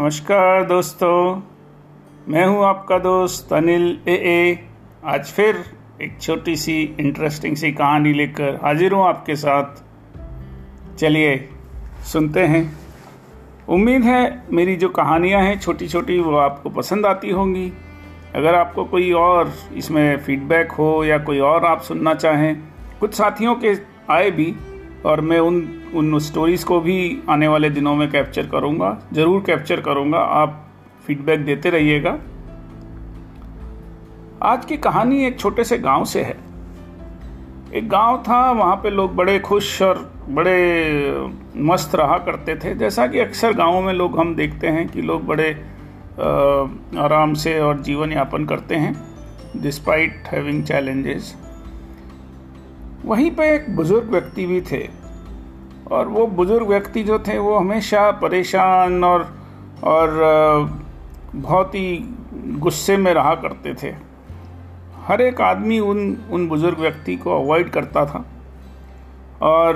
नमस्कार दोस्तों। मैं हूँ आपका दोस्त अनिल ए ए। आज फिर एक छोटी सी इंटरेस्टिंग सी कहानी लेकर हाजिर हूँ आपके साथ। चलिए, सुनते हैं। उम्मीद है मेरी जो कहानियाँ हैं छोटी छोटी वो आपको पसंद आती होंगी। अगर आपको कोई और इसमें फीडबैक हो या कोई और आप सुनना चाहें, कुछ साथियों के आए भी और मैं उन उन स्टोरीज़ को भी आने वाले दिनों में कैप्चर करूँगा। ज़रूर कैप्चर करूँगा। आप फीडबैक देते रहिएगा। आज की कहानी एक छोटे से गाँव से है। एक गाँव था, वहाँ पे लोग बड़े खुश और बड़े, मस्त रहा करते थे। जैसा कि अक्सर गाँवों में लोग हम देखते हैं कि लोग बड़े आराम से और जीवन यापन करते हैं डिस्पाइट हैविंग चैलेंजेस वहीं पर एक बुज़ुर्ग व्यक्ति भी थे। और वो बुज़ुर्ग व्यक्ति जो थे, वो हमेशा परेशान और और बहुत ही गुस्से में रहा करते थे। हर एक आदमी उन उन बुज़ुर्ग व्यक्ति को अवॉइड करता था। और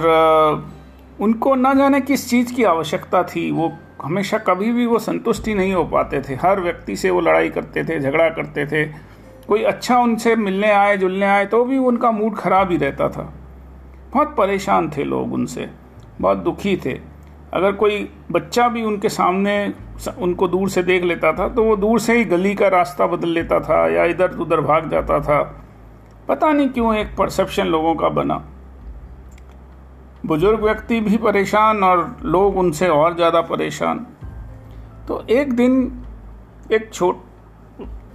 उनको ना जाने किस चीज़ की आवश्यकता थी, वो हमेशा कभी भी वो संतुष्टि नहीं हो पाते थे। हर व्यक्ति से वो लड़ाई करते थे, झगड़ा करते थे। कोई अच्छा उनसे मिलने आए, जुलने आए तो भी उनका मूड खराब ही रहता था। बहुत परेशान थे लोग उनसे, बहुत दुखी थे। अगर कोई बच्चा भी उनके सामने उनको दूर से देख लेता था तो वो दूर से ही गली का रास्ता बदल लेता था या इधर उधर भाग जाता था। पता नहीं क्यों एक परसेप्शन लोगों का बना। बुज़ुर्ग व्यक्ति भी परेशान और लोग उनसे और ज़्यादा परेशान। तो एक दिन एक छोट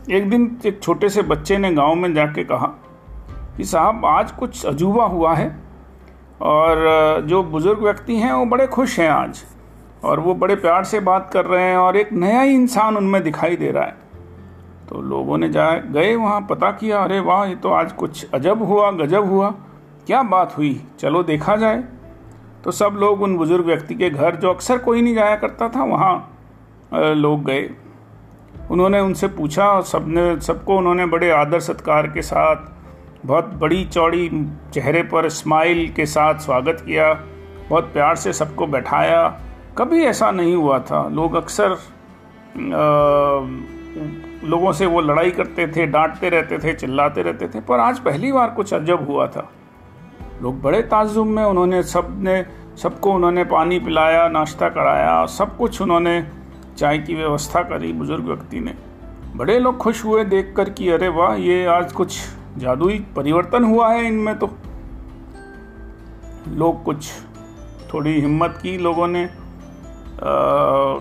एक दिन एक छोटे से बच्चे ने गाँव में जाके कहा कि साहब, आज कुछ अजूबा हुआ है और जो बुज़ुर्ग व्यक्ति हैं वो बड़े खुश हैं आज और वो बड़े प्यार से बात कर रहे हैं और एक नया ही इंसान उनमें दिखाई दे रहा है। तो लोगों ने जा, गए वहाँ, पता किया, अरे वाह, ये तो आज कुछ अजब हुआ, गजब हुआ, क्या बात हुई, चलो देखा जाए। तो सब लोग उन बुज़ुर्ग व्यक्ति के घर, जो अक्सर कोई नहीं जाया करता था, वहाँ लोग गए। उन्होंने उनसे पूछा सबने, सबको उन्होंने बड़े आदर सत्कार के साथ, बहुत बड़ी चौड़ी चेहरे पर स्माइल के साथ स्वागत किया, बहुत प्यार से सबको बैठाया। कभी ऐसा नहीं हुआ था। लोग अक्सर लोगों से वो लड़ाई करते थे, डांटते रहते थे, चिल्लाते रहते थे, पर आज पहली बार कुछ अजब हुआ था। लोग बड़े ताजुब में उन्होंने सबने सबको उन्होंने पानी पिलाया, नाश्ता कराया, सब कुछ उन्होंने चाय की व्यवस्था करी बुज़ुर्ग व्यक्ति ने। बड़े लोग खुश हुए देखकर कि अरे वाह ये आज कुछ जादुई परिवर्तन हुआ है इनमें तो। लोग कुछ थोड़ी हिम्मत की लोगों ने। आ,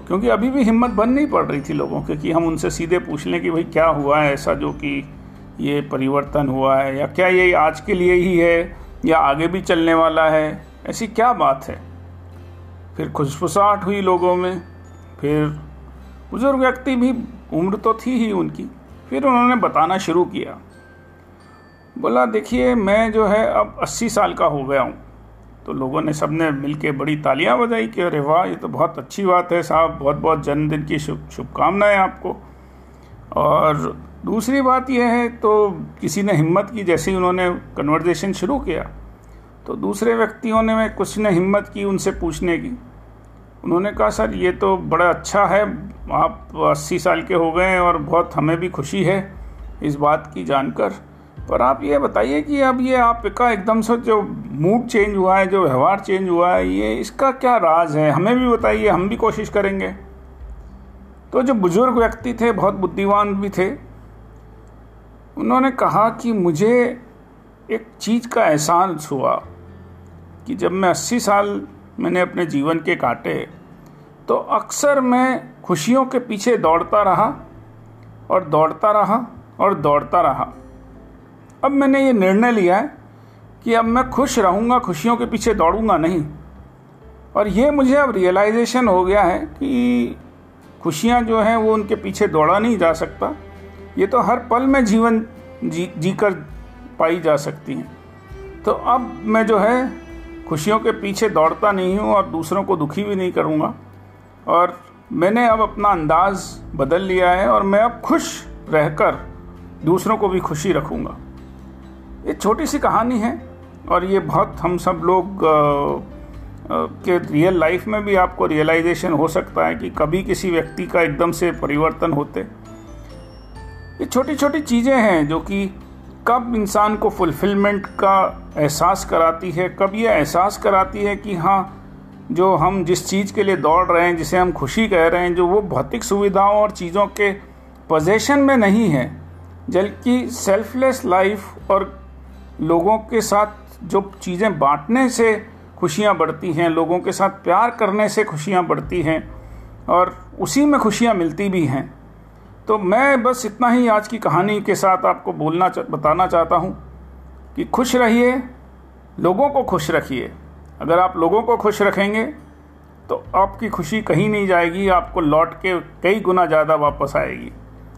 क्योंकि अभी भी हिम्मत बन नहीं पड़ रही थी लोगों के कि हम उनसे सीधे पूछ लें कि भाई क्या हुआ है ऐसा जो कि ये परिवर्तन हुआ है या क्या ये आज के लिए ही है या आगे भी चलने वाला है ऐसी क्या बात है? फिर खुशफुसाहट हुई लोगों में फिर बुज़ुर्ग व्यक्ति भी, उम्र तो थी ही उनकी, फिर उन्होंने बताना शुरू किया। बोला, देखिए, मैं जो है, अब 80 साल का हो गया हूँ। तो लोगों ने सबने मिल के बड़ी तालियाँ बजाई कि, अरे वाह, ये तो बहुत अच्छी बात है साहब बहुत बहुत जन्मदिन की शुभकामनाएँ आपको। और दूसरी बात यह है तो किसी ने हिम्मत की, जैसे ही उन्होंने कन्वर्जेशन शुरू किया तो दूसरे व्यक्तियों ने कुछ ने हिम्मत की उनसे पूछने की। उन्होंने कहा, सर, ये तो बड़ा अच्छा है। आप अस्सी साल के हो गए हैं और बहुत हमें भी खुशी है इस बात की जानकर। पर आप ये बताइए कि अब ये आपका एकदम से जो मूड चेंज हुआ है, जो व्यवहार चेंज हुआ है, ये इसका क्या राज है? हमें भी बताइए, हम भी कोशिश करेंगे। तो जो बुज़ुर्ग व्यक्ति थे, बहुत बुद्धिमान भी थे, उन्होंने कहा कि मुझे एक चीज़ का एहसास हुआ कि जब मैं 80 साल मैंने अपने जीवन के काटे तो अक्सर मैं खुशियों के पीछे दौड़ता रहा और दौड़ता रहा और दौड़ता रहा। अब मैंने ये निर्णय लिया है कि अब मैं खुश रहूँगा, खुशियों के पीछे दौड़ूँगा नहीं। और ये मुझे अब रियलाइजेशन हो गया है कि खुशियाँ जो हैं वो उनके पीछे दौड़ा नहीं जा सकता। ये तो हर पल में जीवन जी जी कर पाई जा सकती हैं। तो अब मैं जो है खुशियों के पीछे दौड़ता नहीं हूँ और दूसरों को दुखी भी नहीं करूँगा। और मैंने अब अपना अंदाज बदल लिया है और मैं अब खुश रहकर दूसरों को भी खुशी रखूँगा। ये छोटी सी कहानी है और ये बहुत हम सब लोग के रियल लाइफ में भी आपको रियलाइजेशन हो सकता है कि कभी किसी व्यक्ति का एकदम से परिवर्तन होते। ये छोटी छोटी चीज़ें हैं जो कि कब इंसान को फुलफिलमेंट का एहसास कराती है, कब ये एहसास कराती है कि हाँ जो हम जिस चीज़ के लिए दौड़ रहे हैं, जिसे हम खुशी कह रहे हैं, जो वो भौतिक सुविधाओं और चीज़ों के पोजेशन में नहीं है, जबकि सेल्फलेस लाइफ और लोगों के साथ जो चीज़ें बांटने से खुशियाँ बढ़ती हैं, लोगों के साथ प्यार करने से खुशियाँ बढ़ती हैं और उसी में खुशियाँ मिलती भी हैं। तो मैं बस इतना ही आज की कहानी के साथ आपको बोलना बताना चाहता हूँ कि खुश रहिए, लोगों को खुश रखिए। अगर आप लोगों को खुश रखेंगे तो आपकी खुशी कहीं नहीं जाएगी, आपको लौट के कई गुना ज़्यादा वापस आएगी।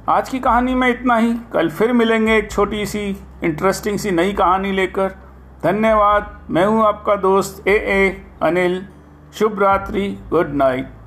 आज की कहानी में इतना ही। कल फिर मिलेंगे एक छोटी सी इंटरेस्टिंग सी नई कहानी लेकर। धन्यवाद। मैं हूँ आपका दोस्त ए ए अनिल। शुभ रात्रि। Good night.